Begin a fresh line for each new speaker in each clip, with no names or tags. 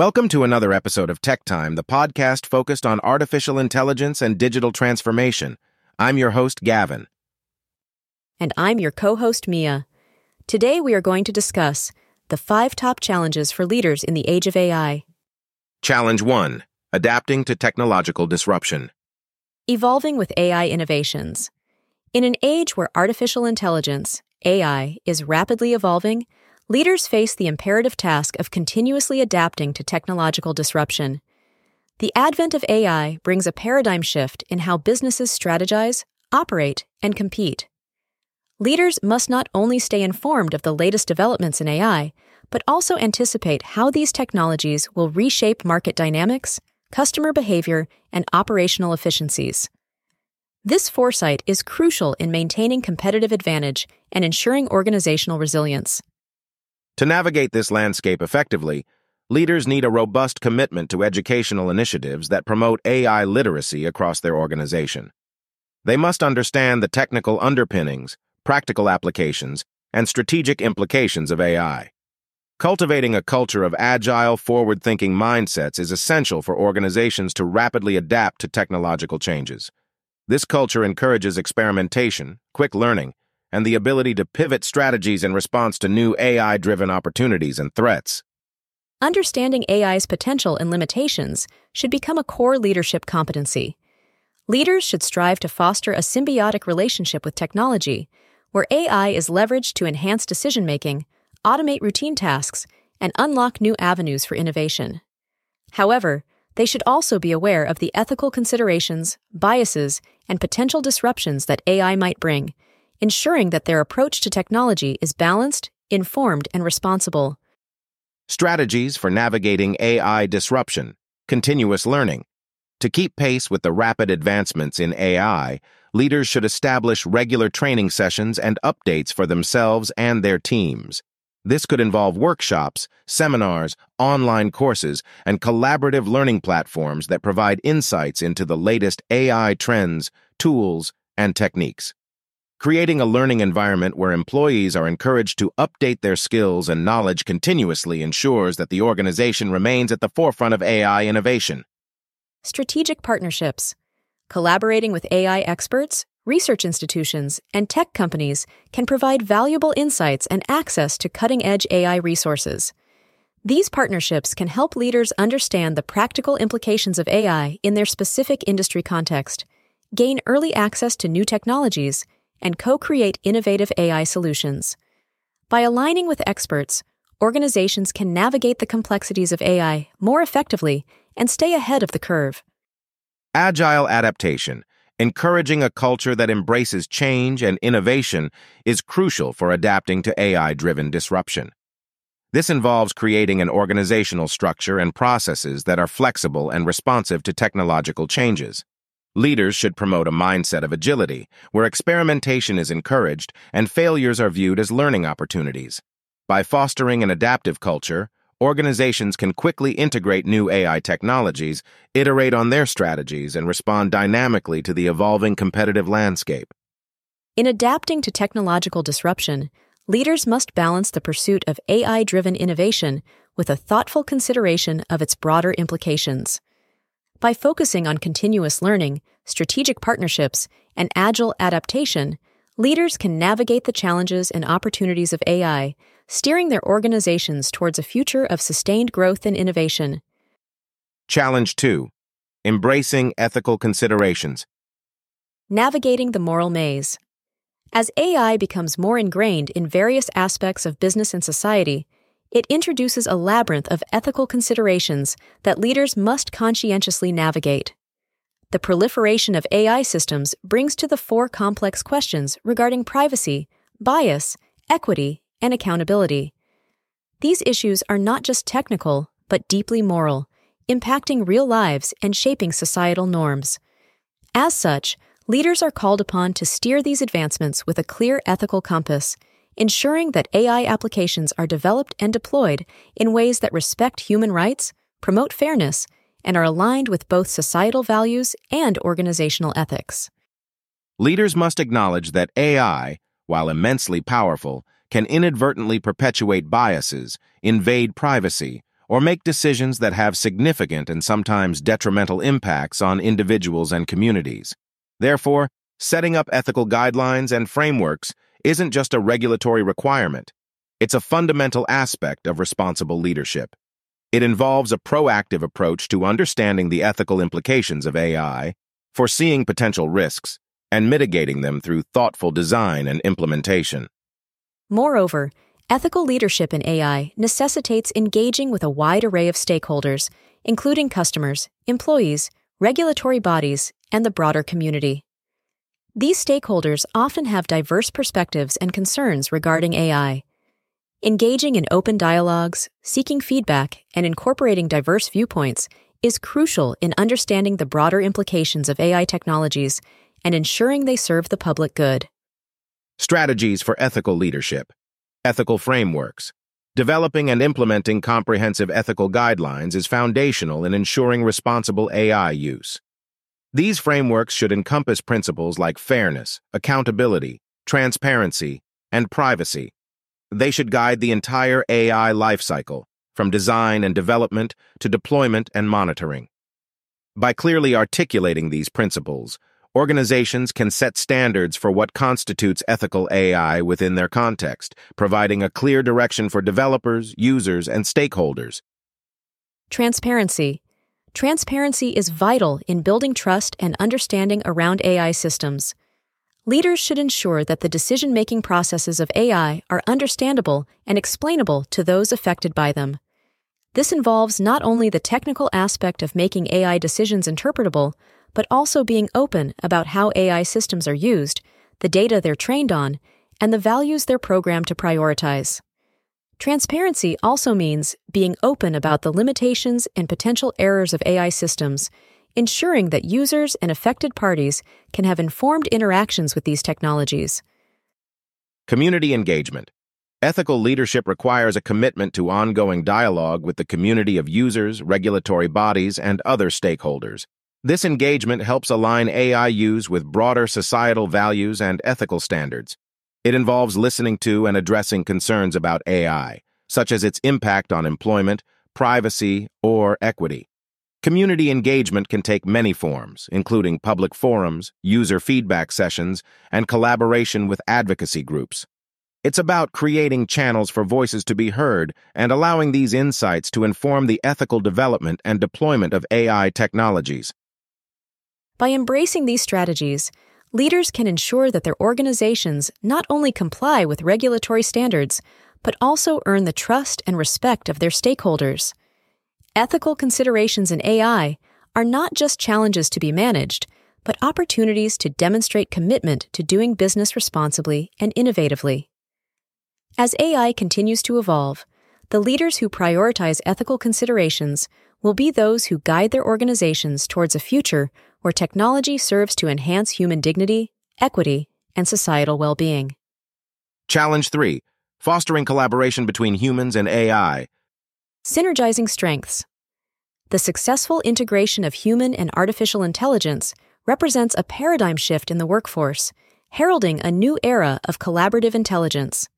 Welcome to another episode of Tech Time, the podcast focused on artificial intelligence and digital transformation. I'm your host, Gavin.
And I'm your co host, Mia. Today we are going to discuss the five top challenges for leaders in the age of AI.
Challenge 1 Adapting to Technological Disruption.
Evolving with AI innovations. In an age where artificial intelligence, AI, is rapidly evolving, leaders face the imperative task of continuously adapting to technological disruption. The advent of AI brings a paradigm shift in how businesses strategize, operate, and compete. Leaders must not only stay informed of the latest developments in AI, but also anticipate how these technologies will reshape market dynamics, customer behavior, and operational efficiencies. This foresight is crucial in maintaining competitive advantage and ensuring organizational resilience.
To navigate this landscape effectively, leaders need a robust commitment to educational initiatives that promote AI literacy across their organization. They must understand the technical underpinnings, practical applications, and strategic implications of AI. Cultivating a culture of agile, forward thinking mindsets is essential for organizations to rapidly adapt to technological changes. This culture encourages experimentation, quick learning, and the ability to pivot strategies in response to new AI driven opportunities and threats.
Understanding AI's potential and limitations should become a core leadership competency. Leaders should strive to foster a symbiotic relationship with technology, where AI is leveraged to enhance decision making, automate routine tasks, and unlock new avenues for innovation. However, they should also be aware of the ethical considerations, biases, and potential disruptions that AI might bring ensuring that their approach to technology is balanced, informed, and responsible.
Strategies for navigating AI disruption, continuous learning. To keep pace with the rapid advancements in AI, leaders should establish regular training sessions and updates for themselves and their teams. This could involve workshops, seminars, online courses, and collaborative learning platforms that provide insights into the latest AI trends, tools, and techniques. Creating a learning environment where employees are encouraged to update their skills and knowledge continuously ensures that the organization remains at the forefront of AI innovation.
Strategic partnerships. Collaborating with AI experts, research institutions, and tech companies can provide valuable insights and access to cutting edge AI resources. These partnerships can help leaders understand the practical implications of AI in their specific industry context, gain early access to new technologies, and co create innovative AI solutions. By aligning with experts, organizations can navigate the complexities of AI more effectively and stay ahead of the curve.
Agile adaptation, encouraging a culture that embraces change and innovation, is crucial for adapting to AI driven disruption. This involves creating an organizational structure and processes that are flexible and responsive to technological changes. Leaders should promote a mindset of agility, where experimentation is encouraged and failures are viewed as learning opportunities. By fostering an adaptive culture, organizations can quickly integrate new AI technologies, iterate on their strategies, and respond dynamically to the evolving competitive landscape.
In adapting to technological disruption, leaders must balance the pursuit of AI driven innovation with a thoughtful consideration of its broader implications. By focusing on continuous learning, strategic partnerships, and agile adaptation, leaders can navigate the challenges and opportunities of AI, steering their organizations towards a future of sustained growth and innovation.
Challenge 2 Embracing Ethical Considerations.
Navigating the moral maze. As AI becomes more ingrained in various aspects of business and society, it introduces a labyrinth of ethical considerations that leaders must conscientiously navigate. The proliferation of AI systems brings to the fore complex questions regarding privacy, bias, equity, and accountability. These issues are not just technical, but deeply moral, impacting real lives and shaping societal norms. As such, leaders are called upon to steer these advancements with a clear ethical compass ensuring that AI applications are developed and deployed in ways that respect human rights, promote fairness, and are aligned with both societal values and organizational ethics.
Leaders must acknowledge that AI, while immensely powerful, can inadvertently perpetuate biases, invade privacy, or make decisions that have significant and sometimes detrimental impacts on individuals and communities. Therefore, setting up ethical guidelines and frameworks isn't just a regulatory requirement. It's a fundamental aspect of responsible leadership. It involves a proactive approach to understanding the ethical implications of AI, foreseeing potential risks, and mitigating them through thoughtful design and implementation.
Moreover, ethical leadership in AI necessitates engaging with a wide array of stakeholders, including customers, employees, regulatory bodies, and the broader community. These stakeholders often have diverse perspectives and concerns regarding AI. Engaging in open dialogues, seeking feedback, and incorporating diverse viewpoints is crucial in understanding the broader implications of AI technologies and ensuring they serve the public good.
Strategies for ethical leadership, ethical frameworks. Developing and implementing comprehensive ethical guidelines is foundational in ensuring responsible AI use. These frameworks should encompass principles like fairness, accountability, transparency, and privacy. They should guide the entire AI lifecycle, from design and development to deployment and monitoring. By clearly articulating these principles, organizations can set standards for what constitutes ethical AI within their context, providing a clear direction for developers, users, and stakeholders.
Transparency Transparency is vital in building trust and understanding around AI systems. Leaders should ensure that the decision making processes of AI are understandable and explainable to those affected by them. This involves not only the technical aspect of making AI decisions interpretable, but also being open about how AI systems are used, the data they're trained on, and the values they're programmed to prioritize. Transparency also means being open about the limitations and potential errors of AI systems, ensuring that users and affected parties can have informed interactions with these technologies.
Community engagement. Ethical leadership requires a commitment to ongoing dialogue with the community of users, regulatory bodies, and other stakeholders. This engagement helps align AI use with broader societal values and ethical standards. It involves listening to and addressing concerns about AI, such as its impact on employment, privacy, or equity. Community engagement can take many forms, including public forums, user feedback sessions, and collaboration with advocacy groups. It's about creating channels for voices to be heard and allowing these insights to inform the ethical development and deployment of AI technologies.
By embracing these strategies, leaders can ensure that their organizations not only comply with regulatory standards, but also earn the trust and respect of their stakeholders. Ethical considerations in AI are not just challenges to be managed, but opportunities to demonstrate commitment to doing business responsibly and innovatively. As AI continues to evolve, the leaders who prioritize ethical considerations will be those who guide their organizations towards a future where technology serves to enhance human dignity, equity, and societal well being.
Challenge 3 Fostering collaboration between humans and AI.
Synergizing strengths. The successful integration of human and artificial intelligence represents a paradigm shift in the workforce, heralding a new era of collaborative intelligence.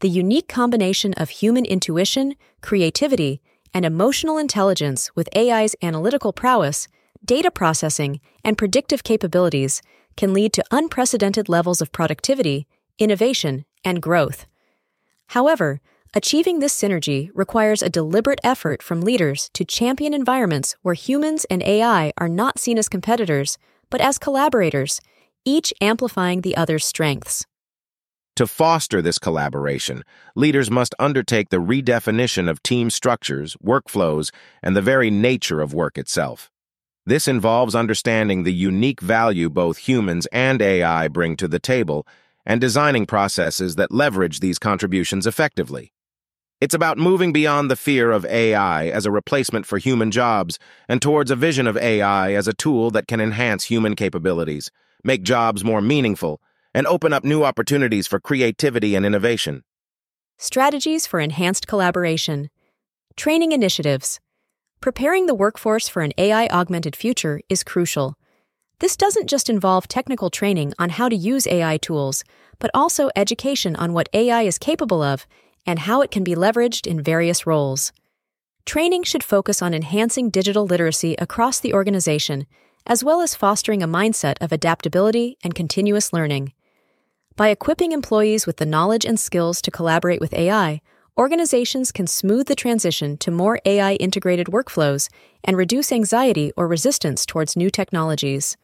The unique combination of human intuition, creativity, and emotional intelligence with AI's analytical prowess data processing, and predictive capabilities can lead to unprecedented levels of productivity, innovation, and growth. However, achieving this synergy requires a deliberate effort from leaders to champion environments where humans and AI are not seen as competitors, but as collaborators, each amplifying the other's strengths.
To foster this collaboration, leaders must undertake the redefinition of team structures, workflows, and the very nature of work itself. This involves understanding the unique value both humans and AI bring to the table and designing processes that leverage these contributions effectively. It's about moving beyond the fear of AI as a replacement for human jobs and towards a vision of AI as a tool that can enhance human capabilities, make jobs more meaningful, and open up new opportunities for creativity and innovation.
Strategies for enhanced collaboration, training initiatives, Preparing the workforce for an AI augmented future is crucial. This doesn't just involve technical training on how to use AI tools, but also education on what AI is capable of and how it can be leveraged in various roles. Training should focus on enhancing digital literacy across the organization, as well as fostering a mindset of adaptability and continuous learning. By equipping employees with the knowledge and skills to collaborate with AI, organizations can smooth the transition to more AI integrated workflows and reduce anxiety or resistance towards new technologies.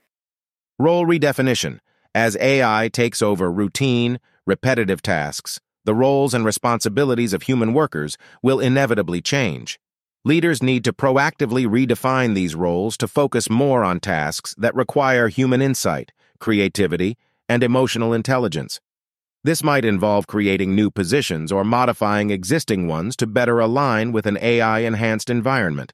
Role redefinition. As AI takes over routine, repetitive tasks, the roles and responsibilities of human workers will inevitably change. Leaders need to proactively redefine these roles to focus more on tasks that require human insight, creativity, and emotional intelligence. This might involve creating new positions or modifying existing ones to better align with an AI-enhanced environment.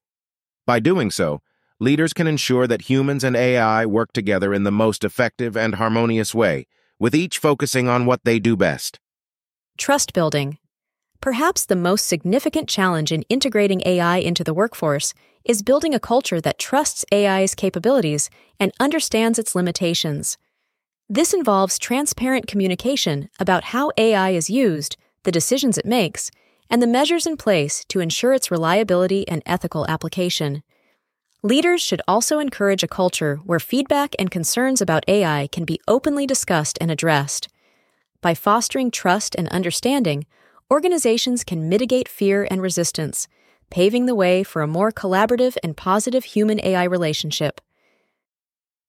By doing so, leaders can ensure that humans and AI work together in the most effective and harmonious way, with each focusing on what they do best.
Trust building. Perhaps the most significant challenge in integrating AI into the workforce is building a culture that trusts AI's capabilities and understands its limitations. This involves transparent communication about how AI is used, the decisions it makes, and the measures in place to ensure its reliability and ethical application. Leaders should also encourage a culture where feedback and concerns about AI can be openly discussed and addressed. By fostering trust and understanding, organizations can mitigate fear and resistance, paving the way for a more collaborative and positive human AI relationship.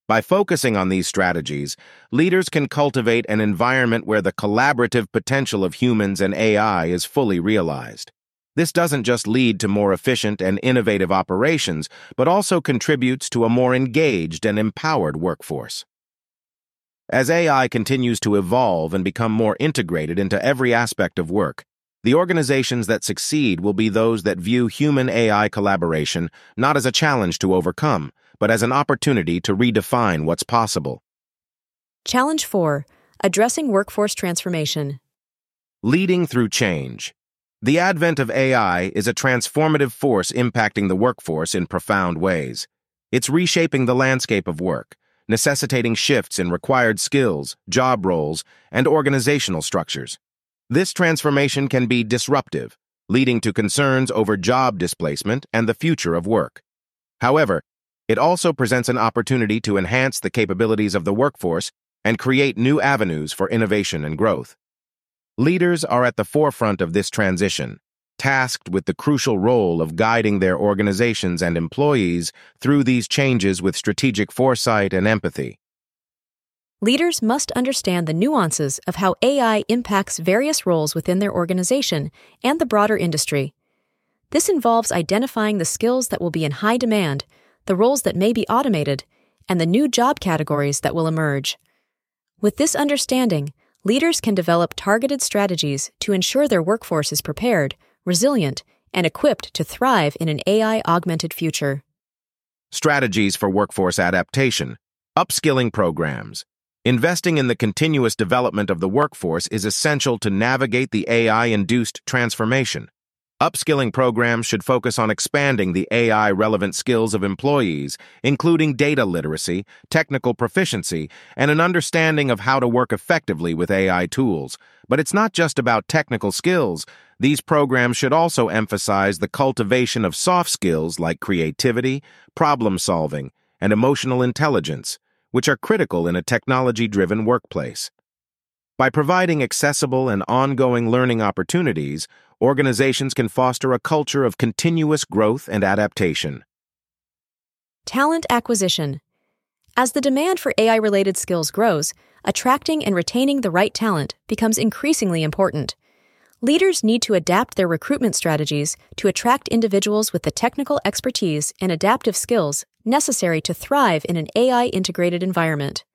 By focusing on these strategies, leaders can cultivate an environment where the collaborative potential of humans and AI is fully realized. This doesn't just lead to more efficient and innovative operations, but also contributes to a more engaged and empowered workforce. As AI continues to evolve and become more integrated into every aspect of work, the organizations that succeed will be those that view human-AI collaboration not as a challenge to overcome, but as an opportunity to redefine what's possible.
Challenge 4 Addressing Workforce Transformation.
Leading through change. The advent of AI is a transformative force impacting the workforce in profound ways. It's reshaping the landscape of work, necessitating shifts in required skills, job roles, and organizational structures. This transformation can be disruptive, leading to concerns over job displacement and the future of work. However, it also presents an opportunity to enhance the capabilities of the workforce and create new avenues for innovation and growth. Leaders are at the forefront of this transition, tasked with the crucial role of guiding their organizations and employees through these changes with strategic foresight and empathy.
Leaders must understand the nuances of how AI impacts various roles within their organization and the broader industry. This involves identifying the skills that will be in high demand the roles that may be automated, and the new job categories that will emerge. With this understanding, leaders can develop targeted strategies to ensure their workforce is prepared, resilient, and equipped to thrive in an AI augmented future.
Strategies for workforce adaptation, upskilling programs. Investing in the continuous development of the workforce is essential to navigate the AI induced transformation. Upskilling programs should focus on expanding the AI relevant skills of employees, including data literacy, technical proficiency, and an understanding of how to work effectively with AI tools. But it's not just about technical skills. These programs should also emphasize the cultivation of soft skills like creativity, problem solving, and emotional intelligence, which are critical in a technology driven workplace. By providing accessible and ongoing learning opportunities, organizations can foster a culture of continuous growth and adaptation.
Talent acquisition. As the demand for AI related skills grows, attracting and retaining the right talent becomes increasingly important. Leaders need to adapt their recruitment strategies to attract individuals with the technical expertise and adaptive skills necessary to thrive in an AI integrated environment.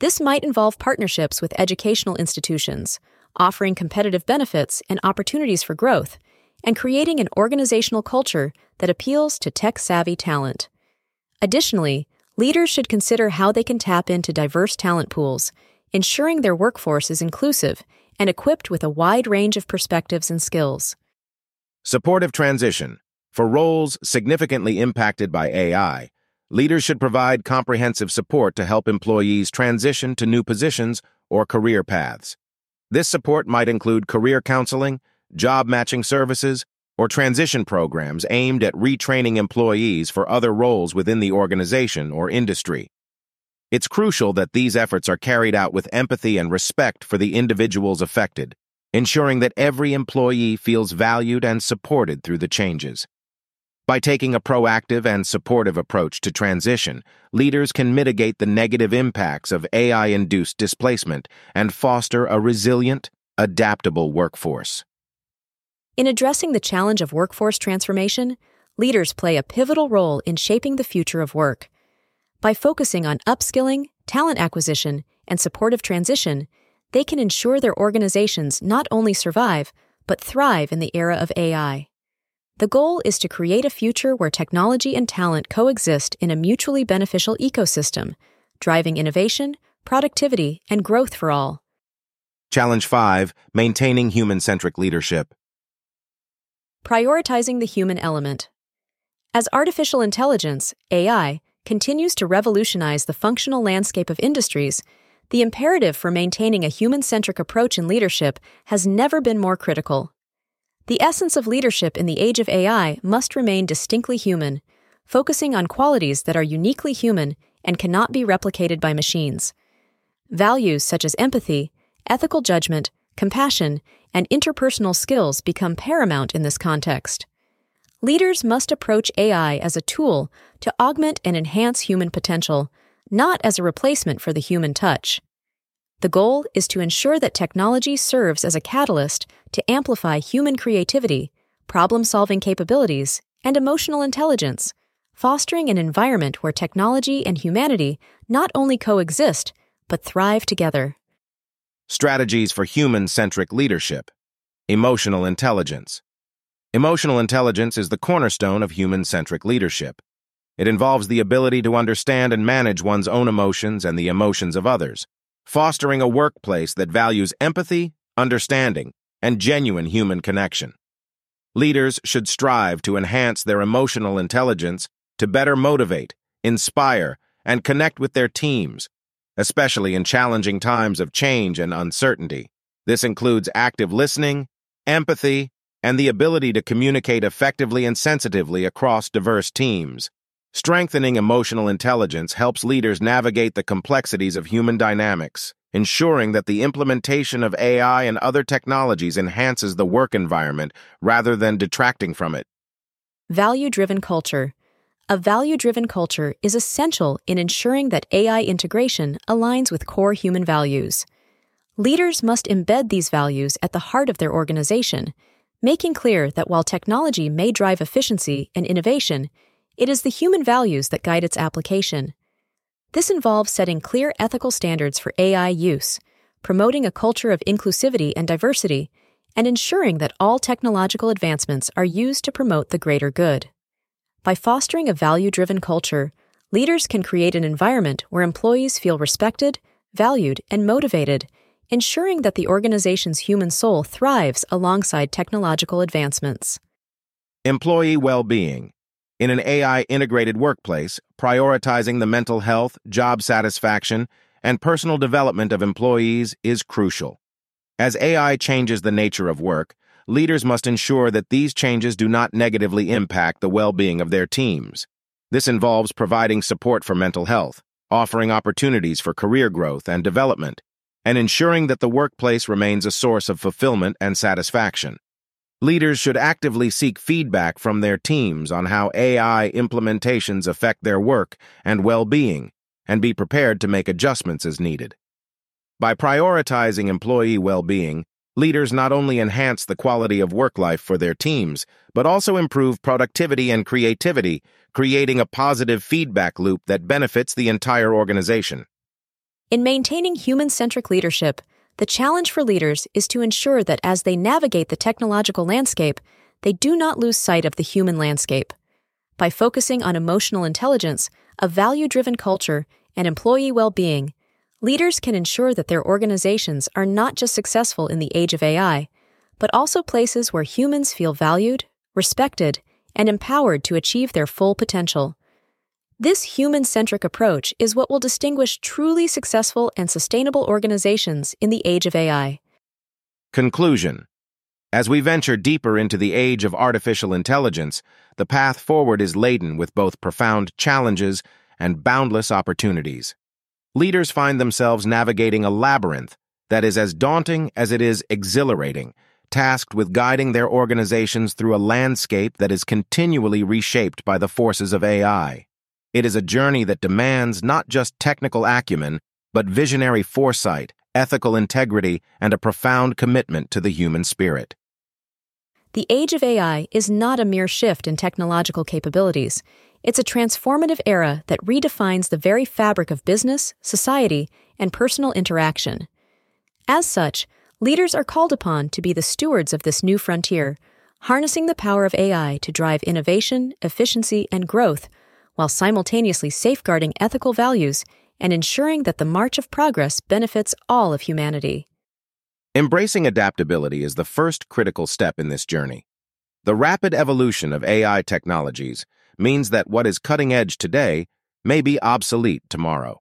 This might involve partnerships with educational institutions, offering competitive benefits and opportunities for growth, and creating an organizational culture that appeals to tech savvy talent. Additionally, leaders should consider how they can tap into diverse talent pools, ensuring their workforce is inclusive and equipped with a wide range of perspectives and skills.
Supportive transition. For roles significantly impacted by AI, leaders should provide comprehensive support to help employees transition to new positions or career paths. This support might include career counseling, job matching services, or transition programs aimed at retraining employees for other roles within the organization or industry. It's crucial that these efforts are carried out with empathy and respect for the individuals affected, ensuring that every employee feels valued and supported through the changes. By taking a proactive and supportive approach to transition, leaders can mitigate the negative impacts of AI-induced displacement and foster a resilient, adaptable workforce.
In addressing the challenge of workforce transformation, leaders play a pivotal role in shaping the future of work. By focusing on upskilling, talent acquisition, and supportive transition, they can ensure their organizations not only survive, but thrive in the era of AI. The goal is to create a future where technology and talent coexist in a mutually beneficial ecosystem, driving innovation, productivity, and growth for all.
Challenge 5 Maintaining Human Centric Leadership.
Prioritizing the human element. As artificial intelligence, AI, continues to revolutionize the functional landscape of industries, the imperative for maintaining a human centric approach in leadership has never been more critical. The essence of leadership in the age of AI must remain distinctly human, focusing on qualities that are uniquely human and cannot be replicated by machines. Values such as empathy, ethical judgment, compassion, and interpersonal skills become paramount in this context. Leaders must approach AI as a tool to augment and enhance human potential, not as a replacement for the human touch. The goal is to ensure that technology serves as a catalyst to amplify human creativity, problem solving capabilities, and emotional intelligence, fostering an environment where technology and humanity not only coexist, but thrive together.
Strategies for Human Centric Leadership Emotional Intelligence. Emotional intelligence is the cornerstone of human centric leadership. It involves the ability to understand and manage one's own emotions and the emotions of others fostering a workplace that values empathy, understanding, and genuine human connection. Leaders should strive to enhance their emotional intelligence to better motivate, inspire, and connect with their teams, especially in challenging times of change and uncertainty. This includes active listening, empathy, and the ability to communicate effectively and sensitively across diverse teams. Strengthening emotional intelligence helps leaders navigate the complexities of human dynamics, ensuring that the implementation of AI and other technologies enhances the work environment rather than detracting from it.
Value driven culture. A value driven culture is essential in ensuring that AI integration aligns with core human values. Leaders must embed these values at the heart of their organization, making clear that while technology may drive efficiency and innovation, it is the human values that guide its application. This involves setting clear ethical standards for AI use, promoting a culture of inclusivity and diversity, and ensuring that all technological advancements are used to promote the greater good. By fostering a value driven culture, leaders can create an environment where employees feel respected, valued, and motivated, ensuring that the organization's human soul thrives alongside technological advancements.
Employee well being. In an AI integrated workplace, prioritizing the mental health, job satisfaction, and personal development of employees is crucial. As AI changes the nature of work, leaders must ensure that these changes do not negatively impact the well being of their teams. This involves providing support for mental health, offering opportunities for career growth and development, and ensuring that the workplace remains a source of fulfillment and satisfaction. Leaders should actively seek feedback from their teams on how AI implementations affect their work and well-being, and be prepared to make adjustments as needed. By prioritizing employee well-being, leaders not only enhance the quality of work life for their teams, but also improve productivity and creativity, creating a positive feedback loop that benefits the entire organization.
In maintaining human-centric leadership, the challenge for leaders is to ensure that as they navigate the technological landscape, they do not lose sight of the human landscape. By focusing on emotional intelligence, a value driven culture, and employee well being, leaders can ensure that their organizations are not just successful in the age of AI, but also places where humans feel valued, respected, and empowered to achieve their full potential. This human centric approach is what will distinguish truly successful and sustainable organizations in the age of AI.
Conclusion As we venture deeper into the age of artificial intelligence, the path forward is laden with both profound challenges and boundless opportunities. Leaders find themselves navigating a labyrinth that is as daunting as it is exhilarating, tasked with guiding their organizations through a landscape that is continually reshaped by the forces of AI. It is a journey that demands not just technical acumen, but visionary foresight, ethical integrity, and a profound commitment to the human spirit.
The age of AI is not a mere shift in technological capabilities. It's a transformative era that redefines the very fabric of business, society, and personal interaction. As such, leaders are called upon to be the stewards of this new frontier, harnessing the power of AI to drive innovation, efficiency, and growth, while simultaneously safeguarding ethical values and ensuring that the march of progress benefits all of humanity.
Embracing adaptability is the first critical step in this journey. The rapid evolution of AI technologies means that what is cutting edge today may be obsolete tomorrow.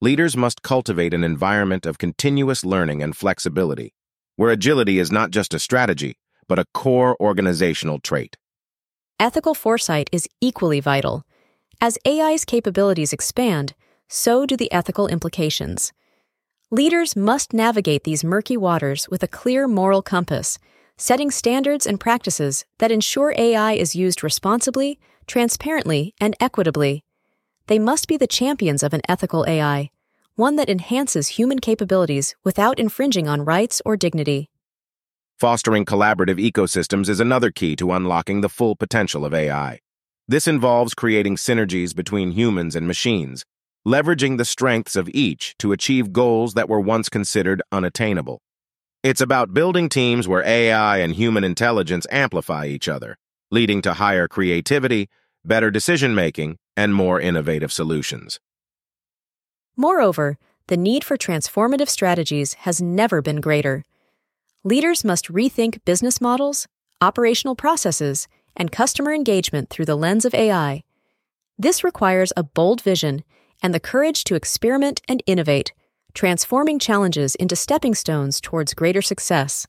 Leaders must cultivate an environment of continuous learning and flexibility, where agility is not just a strategy, but a core organizational trait.
Ethical foresight is equally vital. As AI's capabilities expand, so do the ethical implications. Leaders must navigate these murky waters with a clear moral compass, setting standards and practices that ensure AI is used responsibly, transparently, and equitably. They must be the champions of an ethical AI, one that enhances human capabilities without infringing on rights or dignity.
Fostering collaborative ecosystems is another key to unlocking the full potential of AI. This involves creating synergies between humans and machines, leveraging the strengths of each to achieve goals that were once considered unattainable. It's about building teams where AI and human intelligence amplify each other, leading to higher creativity, better decision-making, and more innovative solutions.
Moreover, the need for transformative strategies has never been greater. Leaders must rethink business models, operational processes, and customer engagement through the lens of AI. This requires a bold vision and the courage to experiment and innovate, transforming challenges into stepping stones towards greater success.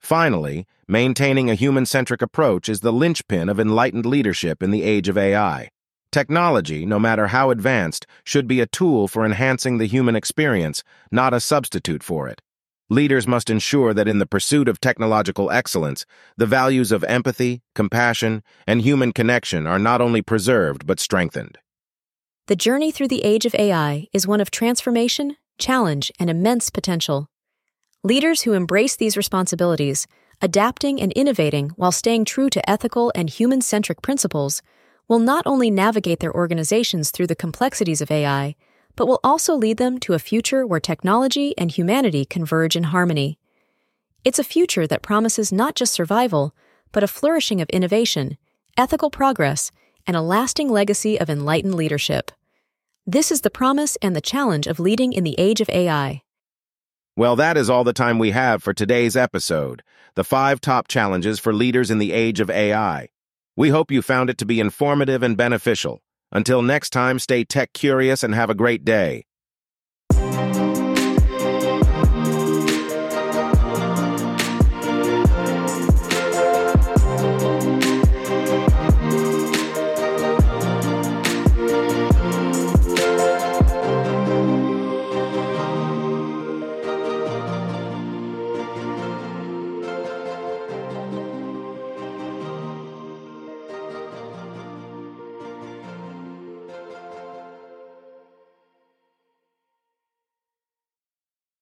Finally, maintaining a human centric approach is the linchpin of enlightened leadership in the age of AI. Technology, no matter how advanced, should be a tool for enhancing the human experience, not a substitute for it. Leaders must ensure that in the pursuit of technological excellence, the values of empathy, compassion, and human connection are not only preserved but strengthened.
The journey through the age of AI is one of transformation, challenge, and immense potential. Leaders who embrace these responsibilities, adapting and innovating while staying true to ethical and human centric principles, will not only navigate their organizations through the complexities of AI, but will also lead them to a future where technology and humanity converge in harmony. It's a future that promises not just survival, but a flourishing of innovation, ethical progress, and a lasting legacy of enlightened leadership. This is the promise and the challenge of leading in the age of AI.
Well, that is all the time we have for today's episode the five top challenges for leaders in the age of AI. We hope you found it to be informative and beneficial. Until next time, stay tech curious and have a great day.